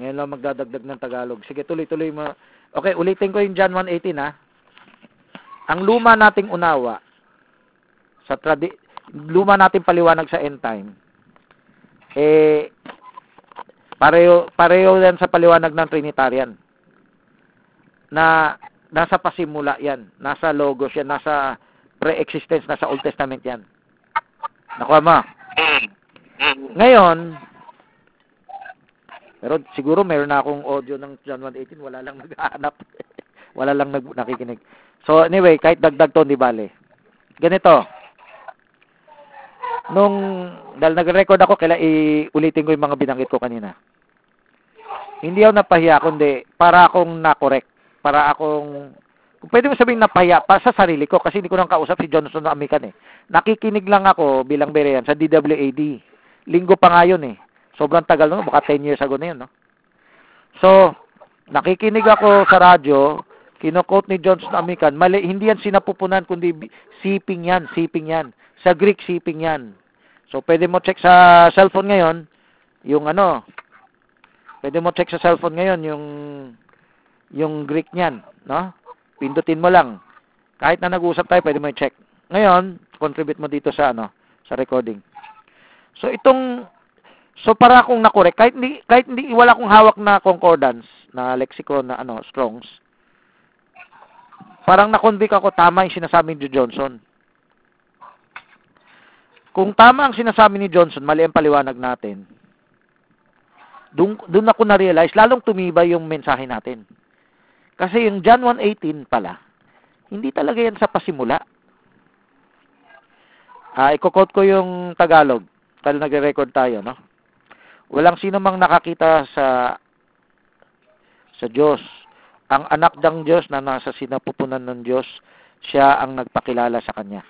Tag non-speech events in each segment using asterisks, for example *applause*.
Ngayon lang magdadagdag ng Tagalog. Sige, tuloy-tuloy mo. Okay, ulitin ko yung John 1.18 ha. Ang luma nating unawa sa tradi luma nating paliwanag sa end time eh pareho pareho yan sa paliwanag ng Trinitarian na nasa pasimula yan, nasa logos yan, nasa pre-existence, nasa Old Testament yan. Nakuha mo? Ngayon, pero siguro meron na akong audio ng John 1.18, wala lang *laughs* naghahanap. wala lang nag nakikinig. So anyway, kahit dagdag to, di bale. Ganito. Nung, dahil nag-record ako, kailan iulitin ko yung mga binanggit ko kanina. Hindi ako napahiya, kundi para akong na-correct. Para akong, kung pwede mo sabihin napahiya, pa sa sarili ko, kasi hindi ko nang kausap si Johnson na Amican eh. Nakikinig lang ako bilang Berean sa DWAD. Linggo pa nga yun eh. Sobrang tagal no, baka 10 years ago na yun, no? So, nakikinig ako sa radyo, kino-quote ni Johnson Amican, mali, hindi yan sinapupunan, kundi siping yan, siping yan. Sa Greek, siping yan. So, pwede mo check sa cellphone ngayon, yung ano, pwede mo check sa cellphone ngayon, yung, yung Greek niyan, no? Pindutin mo lang. Kahit na nag-usap tayo, pwede mo i-check. Ngayon, contribute mo dito sa, ano, sa recording. So, itong, so para akong nakorek, kahit hindi, kahit hindi, wala akong hawak na concordance, na lexicon na, ano, Strongs, parang na-convict ako tama yung sinasabi ni Johnson. Kung tama ang sinasabi ni Johnson, mali ang paliwanag natin. Doon, doon ako na-realize, lalong tumibay yung mensahe natin. Kasi yung John 1.18 pala, hindi talaga yan sa pasimula. Ah, i-quote ko yung Tagalog. Dahil nagre-record tayo, no? Walang sino mang nakakita sa sa Diyos. Ang anak ng Diyos na nasa sinapupunan ng Diyos, siya ang nagpakilala sa Kanya.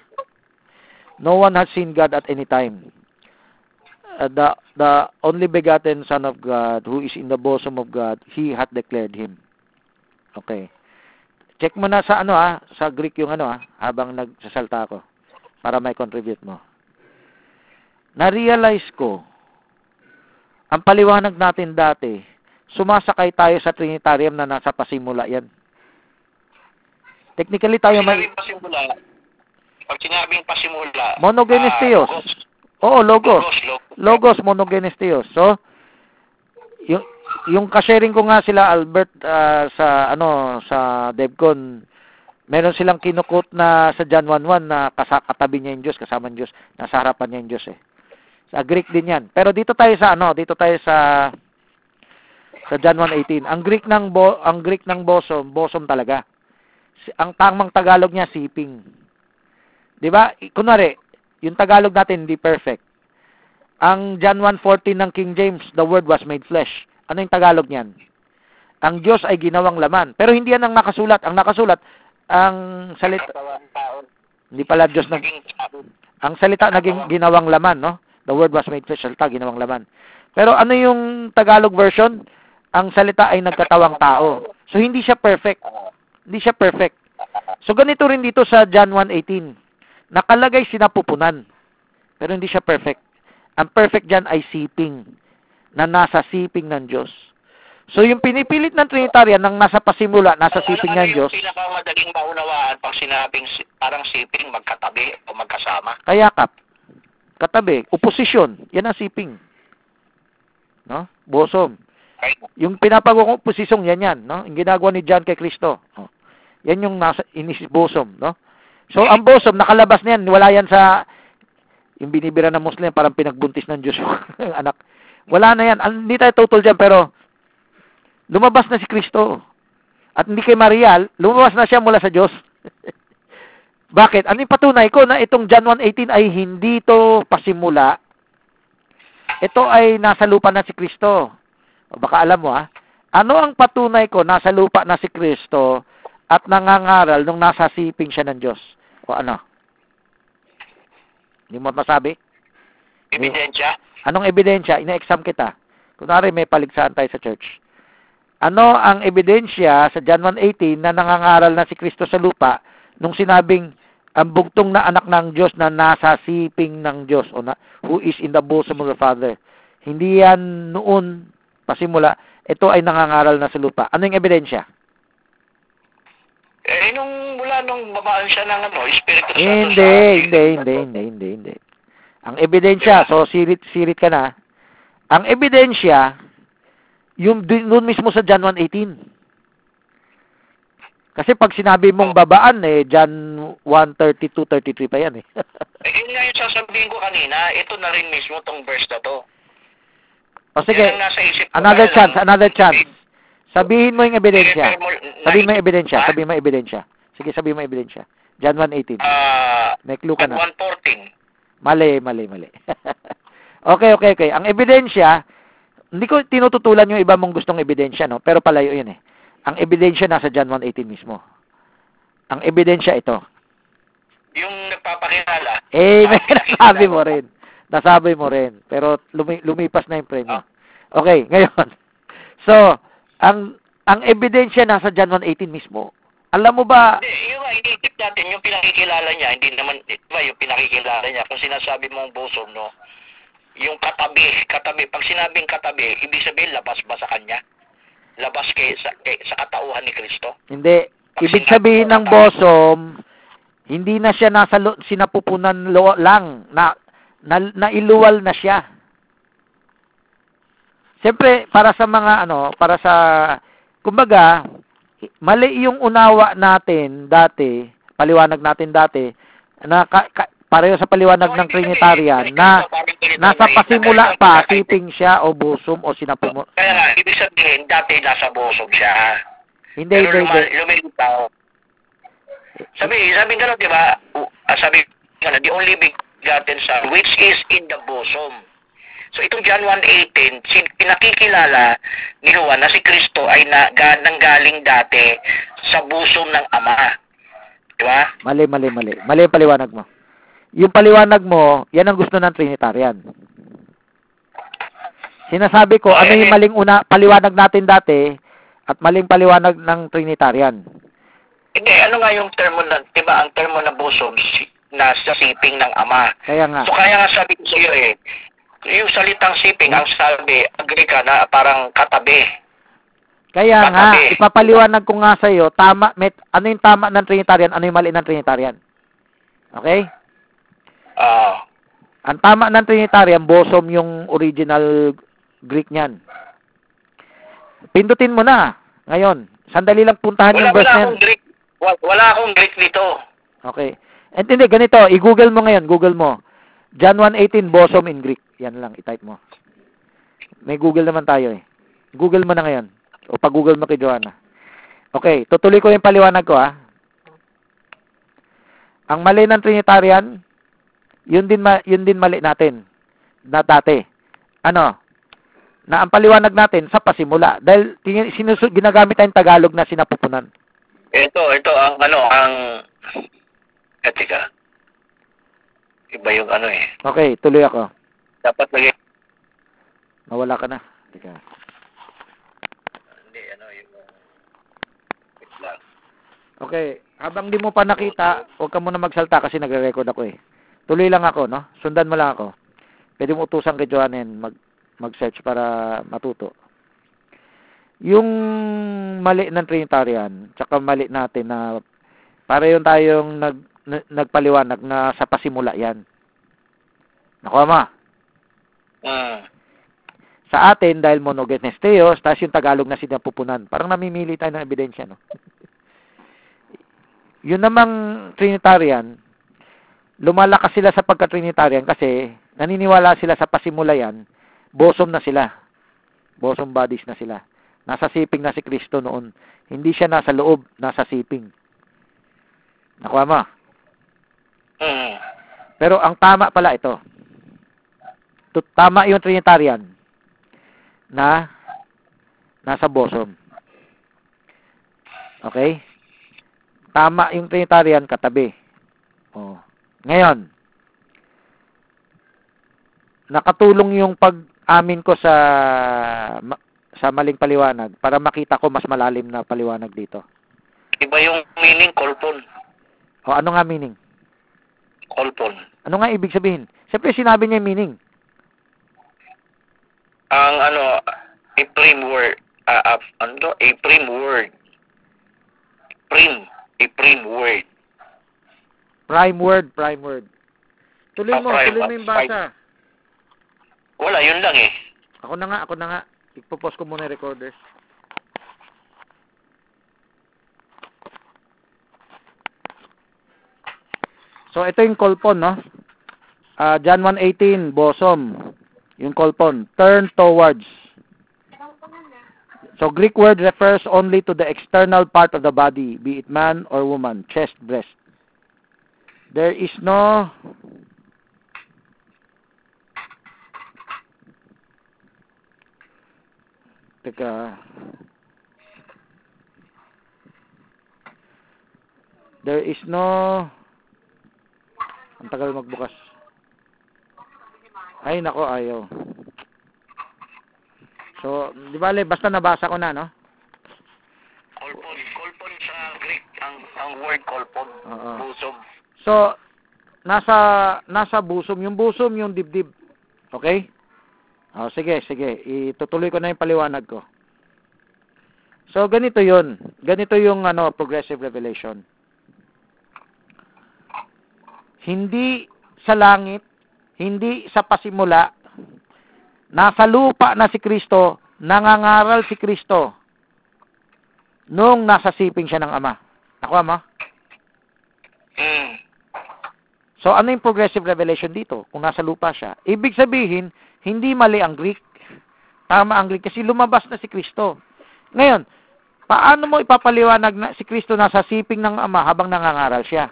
No one has seen God at any time. Uh, the the only begotten Son of God, who is in the bosom of God, He hath declared Him. Okay. Check mo na sa ano ah, sa Greek yung ano ah, habang nagsasalta ako para may contribute mo. Na-realize ko, ang paliwanag natin dati, sumasakay tayo sa Trinitarium na nasa pasimula yan. Technically tayo may... Pasimula, pag sinabing pasimula, Monogenes ah, Theos. logos. Oo, logos. Logos, logos. Monogenes Theos. So, yung yung ka-sharing ko nga sila Albert ah, sa ano sa Devcon meron silang kinukot na sa John 1:1 na kasa- katabi niya yung Diyos, kasama yung Diyos, nasa harapan niya yung Diyos eh. Sa Greek din 'yan. Pero dito tayo sa ano, dito tayo sa sa John 1:18. Ang Greek ng bo, ang Greek ng bosom, bosom talaga. Ang tamang Tagalog niya siping. 'Di ba? Kunwari, yung Tagalog natin hindi perfect. Ang John 1:14 ng King James, the word was made flesh. Ano yung Tagalog niyan? Ang Diyos ay ginawang laman. Pero hindi yan ang nakasulat. Ang nakasulat, ang salita, hindi pala Diyos nag, ang salita naging ginawang laman, no? The word was made flesh, salita ginawang laman. Pero ano yung Tagalog version? Ang salita ay nagkatawang tao. So hindi siya perfect. Hindi siya perfect. So ganito rin dito sa John 1:18. Nakalagay sinapupunan. Pero hindi siya perfect. Ang perfect diyan ay siping na nasa siping ng Diyos. So yung pinipilit ng Trinitarian nang nasa pasimula, nasa siping Ano ng Diyos, yung pinakamadaling maunawaan pag sinabing si- parang siping magkatabi o magkasama? kayakap, katabi, oposisyon, yan ang siping. No? Bosom. Yung pinapagong oposisyong yan yan, no? Yung ginagawa ni John kay Kristo. Oh. Yan yung nasa inis bosom, no? So ang bosom nakalabas na yan, wala yan sa yung binibira ng Muslim parang pinagbuntis ng Diyos *laughs* anak. Wala na yan. Hindi tayo total dyan, pero lumabas na si Kristo. At hindi kay Maria, lumabas na siya mula sa Diyos. *laughs* Bakit? Ano yung patunay ko na itong John 1.18 ay hindi to pasimula. Ito ay nasa lupa na si Kristo. O baka alam mo ha. Ano ang patunay ko nasa lupa na si Kristo at nangangaral nung nasa siping siya ng Diyos? O ano? Hindi mo masabi? ebidensya, Anong ebidensya? Ina-exam kita. Kunwari may paligsahan tayo sa church. Ano ang ebidensya sa John 1.18 na nangangaral na si Kristo sa lupa nung sinabing ang bugtong na anak ng Diyos na nasa siping ng Diyos o na, who is in the bosom of the Father. Hindi yan noon pasimula, ito ay nangangaral na sa lupa. Ano yung ebidensya? Eh, nung mula nung babaan siya ng ano, Espiritu Santo Hindi, sa... hindi, hindi, hindi, hindi, hindi. Ang ebidensya, so sirit, sirit ka na. Ang ebidensya, yung dun mismo sa John 1.18. Kasi pag sinabi mong babaan, eh, John 1.32, 33 pa yan eh. Eh, yun nga yung sasabihin ko kanina, ito na rin mismo tong verse na to. o sige, another chance, another chance. Sabihin mo yung ebidensya. Sabihin mo yung ebidensya, Ha? sabihin mo yung ebidensya. Sige, sabihin mo yung ebidensya. John 1.18. Ah, May clue ka na. 114. Mali, mali, mali. *laughs* okay, okay, okay. Ang ebidensya, hindi ko tinututulan yung iba mong gustong ebidensya, no? Pero palayo yun eh. Ang ebidensya nasa John 1.18 mismo. Ang ebidensya ito. Yung nagpapakilala. Eh, may Ah, *laughs* nasabi mo rin. Nasabi mo rin. Pero lumi, lumipas na yung premyo. Okay, *laughs* ngayon. So, ang ang ebidensya nasa John 1.18 mismo. Alam mo ba, Hindi, yung iniisip natin, yung pinakikilala niya, hindi naman, diba, yung pinakikilala niya, kung sinasabi mong bosom, no, yung katabi, katabi, pag sinabing katabi, ibig sabihin, labas ba sa kanya? Labas kay, sa, kay, sa katauhan ni Kristo? Hindi. Ibig sabihin ng bosom, hindi na siya nasa lo, sinapupunan lo, lang. Na, na, nailuwal na siya. Siyempre, para sa mga ano, para sa, kumbaga, mali yung unawa natin dati, paliwanag natin dati, na ka, ka, pareho sa paliwanag ng Trinitarian, na nasa pasimula pa, siping siya o bosom o sinapumo. Kaya nga, ibig sabihin, dati nasa bosom siya. Hindi, Pero hindi, hindi. lumilitaw. Sabi, sabi gano'n, di ba? Ah, Sabi gano'n, the only begotten son, which is in the bosom. So itong John 1.18, sin- pinakikilala ni Juan na si Kristo ay na, ga, nanggaling dati sa bosom ng Ama. Di ba? Mali, mali, mali. Mali yung paliwanag mo. Yung paliwanag mo, yan ang gusto ng Trinitarian. Sinasabi ko, ano yung maling una, paliwanag natin dati, at maling paliwanag ng Trinitarian. Hindi, ano nga yung termo na, di ba, ang termo na bosom, na sa siping ng Ama. Kaya nga, So kaya nga sabi ko sa iyo eh, yung salitang siping, ang sabi, agree ka na parang katabi. kaya nga, Katabi. ipapaliwanag ko nga sa iyo, tama, met, ano yung tama ng Trinitarian, ano yung mali ng Trinitarian. Okay? Ah, Ang tama ng Trinitarian, bosom yung original Greek niyan. Pindutin mo na, ngayon. Sandali lang puntahan wala, yung verse wala na yan. akong Greek. Wala, wala akong Greek dito. Okay. And hindi, ganito, i-google mo ngayon, google mo. John 1.18, bosom in Greek. Yan lang, i-type mo. May Google naman tayo eh. Google mo na ngayon. O pag-google mo kay Joanna. Okay, tutuloy ko yung paliwanag ko ah. Ang mali ng Trinitarian, yun din, ma- yun din mali natin. Na dati. Ano? Na ang paliwanag natin sa pasimula. Dahil tingin- sinusu- ginagamit tayong Tagalog na sinapupunan. Ito, ito ang ano, ang... Eh, teka. Iba yung ano eh. Okay, tuloy ako. Dapat lagi... Mawala ka na. Teka. Hindi, ano yung... Wait lang. Okay, habang di mo pa nakita, huwag ka muna magsalta kasi nagre-record ako eh. Tuloy lang ako, no? Sundan mo lang ako. Pwede mo utusan kay Joanen mag mag-search para matuto. Yung mali ng Trinitarian, tsaka mali natin na para yung tayong nag, na- nagpaliwanag na sa pasimula yan. Nakuha mo? Hmm. Sa atin, dahil monogenes theos, tapos yung Tagalog na sinapupunan. Parang namimili tayo ng ebidensya, no? *laughs* Yun namang Trinitarian, lumalakas sila sa pagka-Trinitarian kasi naniniwala sila sa pasimula yan, bosom na sila. Bosom bodies na sila. Nasa siping na si Kristo noon. Hindi siya nasa loob, nasa siping. Nakuha mo? Hmm. Pero ang tama pala ito. Tama yung Trinitarian na nasa bosom. Okay? Tama yung Trinitarian katabi. Oh. Ngayon, nakatulong yung pag-amin ko sa sa maling paliwanag para makita ko mas malalim na paliwanag dito. Iba yung meaning, kolpon. O ano nga meaning? Kolpon. Ano nga ibig sabihin? Siyempre sinabi niya yung meaning. Ang ano, a prim word. Uh, uh, ano to? A prim word. Prim. A prim word. Prime word, prime word. Tuloy Ah, mo, prime, tuloy mo ah, yung basa. Wala, yun lang eh. Ako na nga, ako na nga. Ipopost ko muna yung recorders. So, ito yung kolpon, no? Ah, John 1.18, bosom. Yung kolpon. Turn towards. So, Greek word refers only to the external part of the body, be it man or woman, chest, breast. There is no Teka. There is no Ang tagal magbukas. Ay, nako, ayaw. So, di bale, basta nabasa ko na, no? Kolpon. Kolpon sa Greek. Ang, ang word kolpon. Oo. Busom. So, nasa nasa busom, yung busom yung dibdib. Okay? Oh, sige, sige. Itutuloy ko na yung paliwanag ko. So, ganito 'yon. Ganito yung ano, progressive revelation. Hindi sa langit, hindi sa pasimula, nasa lupa na si Kristo, nangangaral si Kristo nung nasa siping siya ng Ama. Nakuha mo? Hmm. So, ano yung progressive revelation dito? Kung nasa lupa siya. Ibig sabihin, hindi mali ang Greek. Tama ang Greek kasi lumabas na si Kristo. Ngayon, paano mo ipapaliwanag na si Kristo nasa siping ng Ama habang nangangaral siya?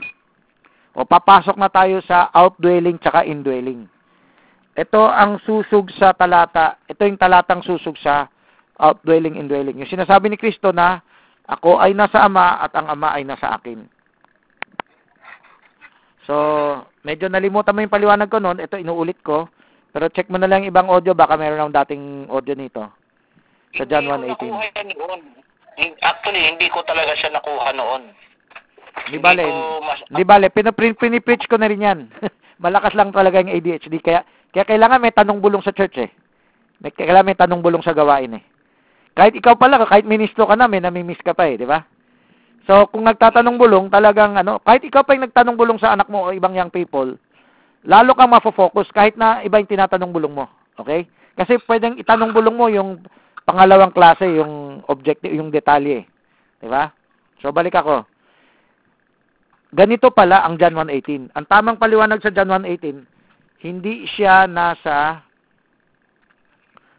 O papasok na tayo sa outdwelling tsaka indwelling. Ito ang susug sa talata. Ito yung talatang susug sa outdwelling, indwelling. Yung sinasabi ni Kristo na ako ay nasa Ama at ang Ama ay nasa akin. So, medyo nalimutan mo yung paliwanag ko noon. Ito, inuulit ko. Pero check mo na lang ibang audio. Baka meron akong dating audio nito. Sa John Hindi ko 1.18. nakuha yan noon. Actually, hindi ko talaga siya nakuha noon. Di bale, ko mas- di bale, pinaprint, pinipreach ko na rin yan. *laughs* Malakas lang talaga yung ADHD. Kaya, kaya kailangan may tanong bulong sa church eh. May, kailangan may tanong bulong sa gawain eh. Kahit ikaw pala, kahit ministro ka na, may namimiss ka pa eh, di ba? So, kung nagtatanong bulong, talagang ano, kahit ikaw pa yung nagtanong bulong sa anak mo o ibang young people, lalo kang mafo-focus kahit na iba yung tinatanong bulong mo. Okay? Kasi pwedeng itanong bulong mo yung pangalawang klase, yung objective, yung detalye. Di ba? So, balik ako. Ganito pala ang John 1.18. Ang tamang paliwanag sa John 1.18, hindi siya nasa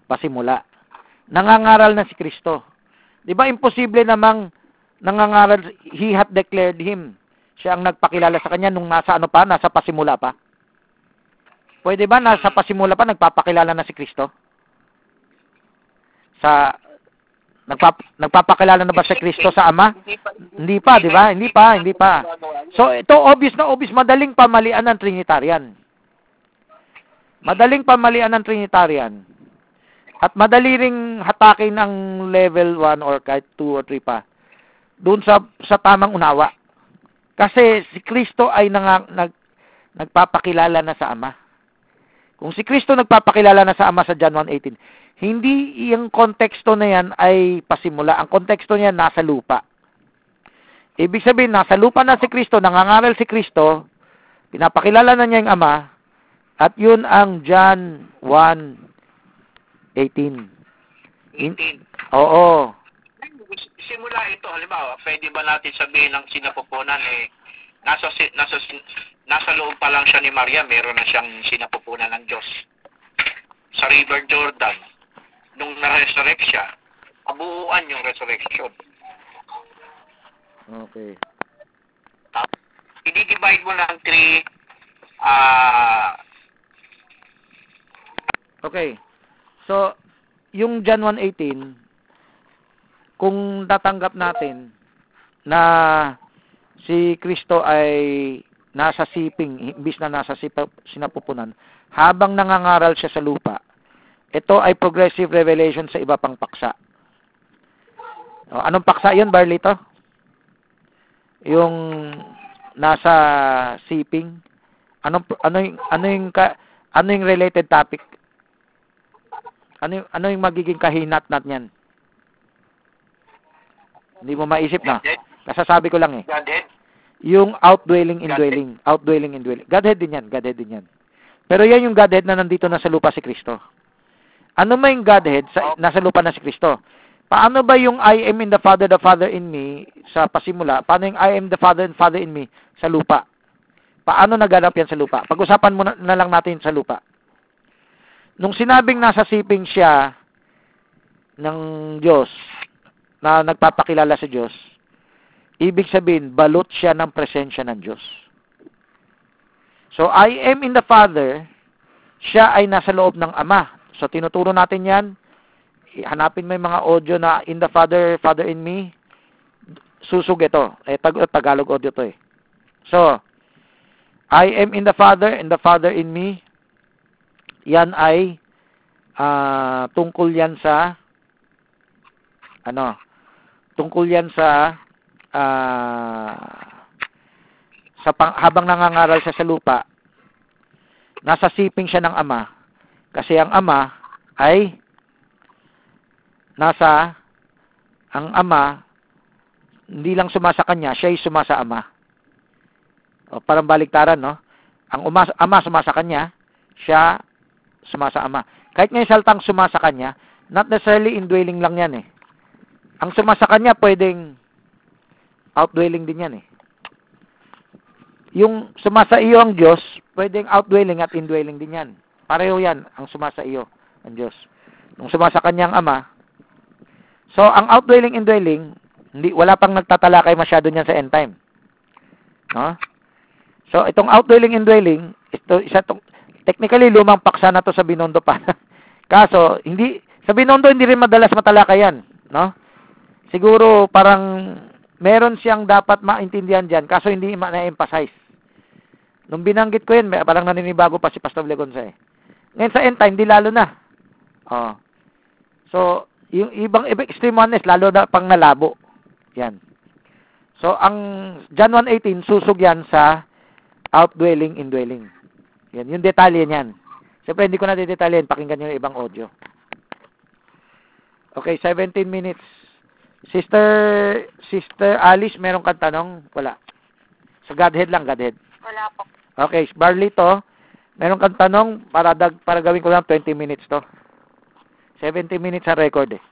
pasimula. Nangangaral na si Kristo. Di ba imposible namang nangangaral, he hath declared him. Siya ang nagpakilala sa kanya nung nasa ano pa, nasa pasimula pa. Pwede ba nasa pasimula pa nagpapakilala na si Kristo? Sa nagpap, nagpapakilala na ba si Kristo sa Ama? Hindi pa, di ba? Hindi pa, hindi pa. So ito obvious na obvious madaling pamalian ng Trinitarian. Madaling pamalian ng Trinitarian. At madali ring hatakin ang level 1 or kahit 2 or 3 pa doon sa sa tamang unawa. Kasi si Kristo ay nang, nag, nagpapakilala na sa Ama. Kung si Kristo nagpapakilala na sa Ama sa John 1.18, hindi yung konteksto na yan ay pasimula. Ang konteksto niya nasa lupa. Ibig sabihin, nasa lupa na si Kristo, nangangaral si Kristo, pinapakilala na niya yung Ama, at yun ang John 1.18. In- 18. Oo. Simula ito, halimbawa, pwede ba natin sabihin ng sinapupunan eh, nasa, si- nasa, nasa loob pa lang siya ni Maria, meron na siyang sinapupunan ng Diyos. Sa River Jordan, nung na-resurrect siya, kabuuan yung resurrection. Okay. I-divide mo ng three, ah, Okay. So, yung John 1.18, kung tatanggap natin na si Kristo ay nasa siping, imbis na nasa sinapupunan, habang nangangaral siya sa lupa, ito ay progressive revelation sa iba pang paksa. O, anong paksa yun, Barlito? Yung nasa siping? Anong, ano yung, ano yung, ano yung related topic? Ano, y- ano yung magiging kahinat-nat niyan? Hindi mo maisip na. Kasasabi ko lang eh. Godhead? Yung outdwelling, indwelling. Outdwelling, indwelling. Godhead din yan. Godhead din yan. Pero yan yung Godhead na nandito na sa lupa si Kristo. Ano yung Godhead sa, nasa lupa na si Kristo? Paano ba yung I am in the Father, the Father in me sa pasimula? Paano yung I am the Father and Father in me sa lupa? Paano naganap yan sa lupa? Pag-usapan muna na lang natin sa lupa. Nung sinabing nasa siping siya ng Diyos, na nagpapakilala sa Diyos, ibig sabihin, balot siya ng presensya ng Diyos. So, I am in the Father, siya ay nasa loob ng Ama. So, tinuturo natin yan. Hanapin mo yung mga audio na in the Father, Father in me. Susug ito. Eh, tag Tagalog audio to eh. So, I am in the Father, and the Father in me. Yan ay ah, tungkol yan sa ano? Tungkol yan sa ah, sa pang, habang nangangaral siya sa lupa, nasa siping siya ng ama kasi ang ama ay nasa ang ama hindi lang sumasa kanya, siya ay sumasa ama. O, parang baliktaran, no? Ang uma, ama sumasa kanya, siya sumasa ama. Kahit nga saltang sumasa kanya, not necessarily indwelling lang yan eh. Ang sumasa kanya, pwedeng outdwelling din yan eh. Yung sumasa iyo ang Diyos, pwedeng outdwelling at indwelling din yan. Pareho yan, ang sumasa iyo ang Diyos. Nung sumasa kanyang ama, so ang outdwelling, indwelling, hindi, wala pang nagtatalakay masyado niyan sa end time. No? So, itong outdwelling, indwelling, ito, isa tong, technically, lumang paksa na to sa Binondo pa. *laughs* Kaso, hindi, sa Binondo, hindi rin madalas matalakay yan. No? Siguro, parang, meron siyang dapat maintindihan dyan, kaso hindi ma-emphasize. Nung binanggit ko yun, may, parang naninibago pa si Pastor Legonza eh. Ngayon sa end time, di lalo na. Oh. So, yung ibang extreme oneness, lalo na pang nalabo. Yan. So, ang John 1.18, susog yan sa outdwelling, indwelling. Yan, yung detalye niyan. Siyempre, hindi ko na detalyin. Pakinggan nyo yung ibang audio. Okay, 17 minutes. Sister, Sister Alice, meron kang tanong? Wala. Sa Godhead lang, Godhead. Wala po. Okay, Barlito, meron kang tanong para dag para gawin ko lang 20 minutes to. 70 minutes sa record eh.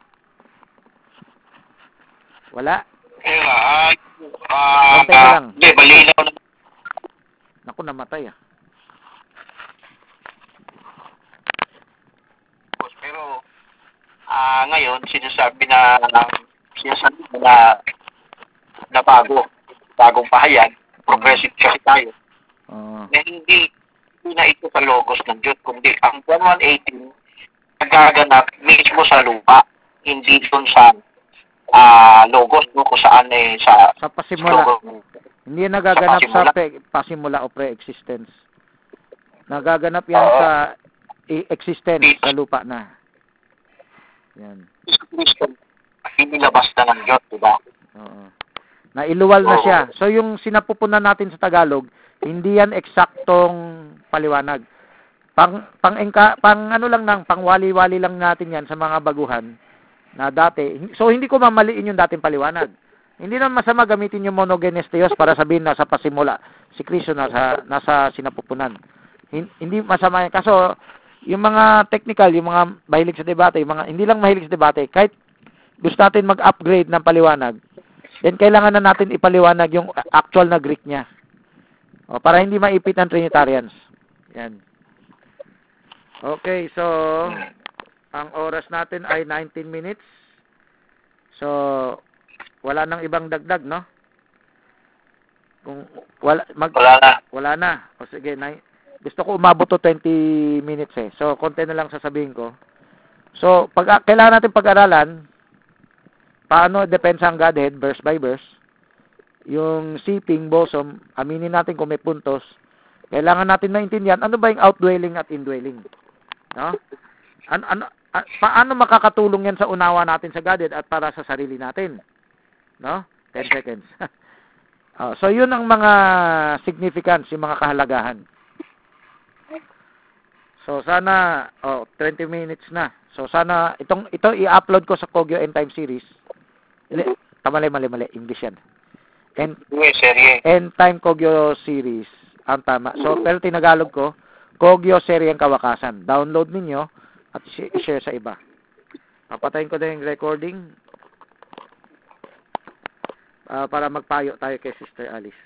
Wala. Ah, ah, Konti na lang. Hindi, malinaw na. Naku, namatay ah. Pero, ah ngayon, sinasabi na, sinasabi na, na bago, bagong pahayan, progressive kasi tayo, Oo. na hindi, hindi na ito sa logos ng Diyos, kundi ang 1118 nagaganap mismo sa lupa, hindi dun sa ah logos, no, kung saan eh, sa sa pasimula. logos. Hindi nagaganap sa, pasimula. pe- pasimula o pre-existence. Nagaganap yan Oo. sa existence sa lupa na. Yan. Kristo, inilabas na ng Diyos, di ba? Oo. Nailuwal na Oo. siya. So yung sinapupunan natin sa Tagalog, hindi yan eksaktong paliwanag. Pang pang engka, pang ano lang nang pangwali-wali lang natin yan sa mga baguhan na dati. So hindi ko mamaliin yung dating paliwanag. Hindi naman masama gamitin yung monogenes theos para sabihin na sa pasimula si Kristo nasa nasa sinapupunan. Hin- Hindi masama yan. Kaso yung mga technical, yung mga mahilig sa debate, yung mga hindi lang mahilig sa debate, kahit gusto natin mag-upgrade ng paliwanag, then kailangan na natin ipaliwanag yung actual na Greek niya. O, para hindi maipit ng Trinitarians. Yan. Okay, so ang oras natin ay 19 minutes. So wala nang ibang dagdag, no? Kung wala mag Wala na. wala na. O sige, nai- gusto ko umabot to 20 minutes eh. So konti na lang sasabihin ko. So pag kailangan natin pag-aralan paano depensa ang Godhead verse by verse. Yung sitting, bosom, aminin natin kung may puntos. Kailangan natin maintindihan ano ba yung outdwelling at indwelling. No? Ano, ano, a- paano makakatulong yan sa unawa natin sa Godhead at para sa sarili natin? No? 10 seconds. *laughs* Oh, so yun ang mga significance, yung mga kahalagahan. So sana oh 20 minutes na. So sana itong ito i-upload ko sa Kogyo End Time series. Hindi, tama mali mali English yan. End Yes, serye. End Time Kogyo series ang tama. So pero tinagalog ko Kogyo Seryeng Kawakasan. Download ninyo at i-share sa iba. Papatayin ko na yung recording ah, para magpayo tayo kay Sister Alice.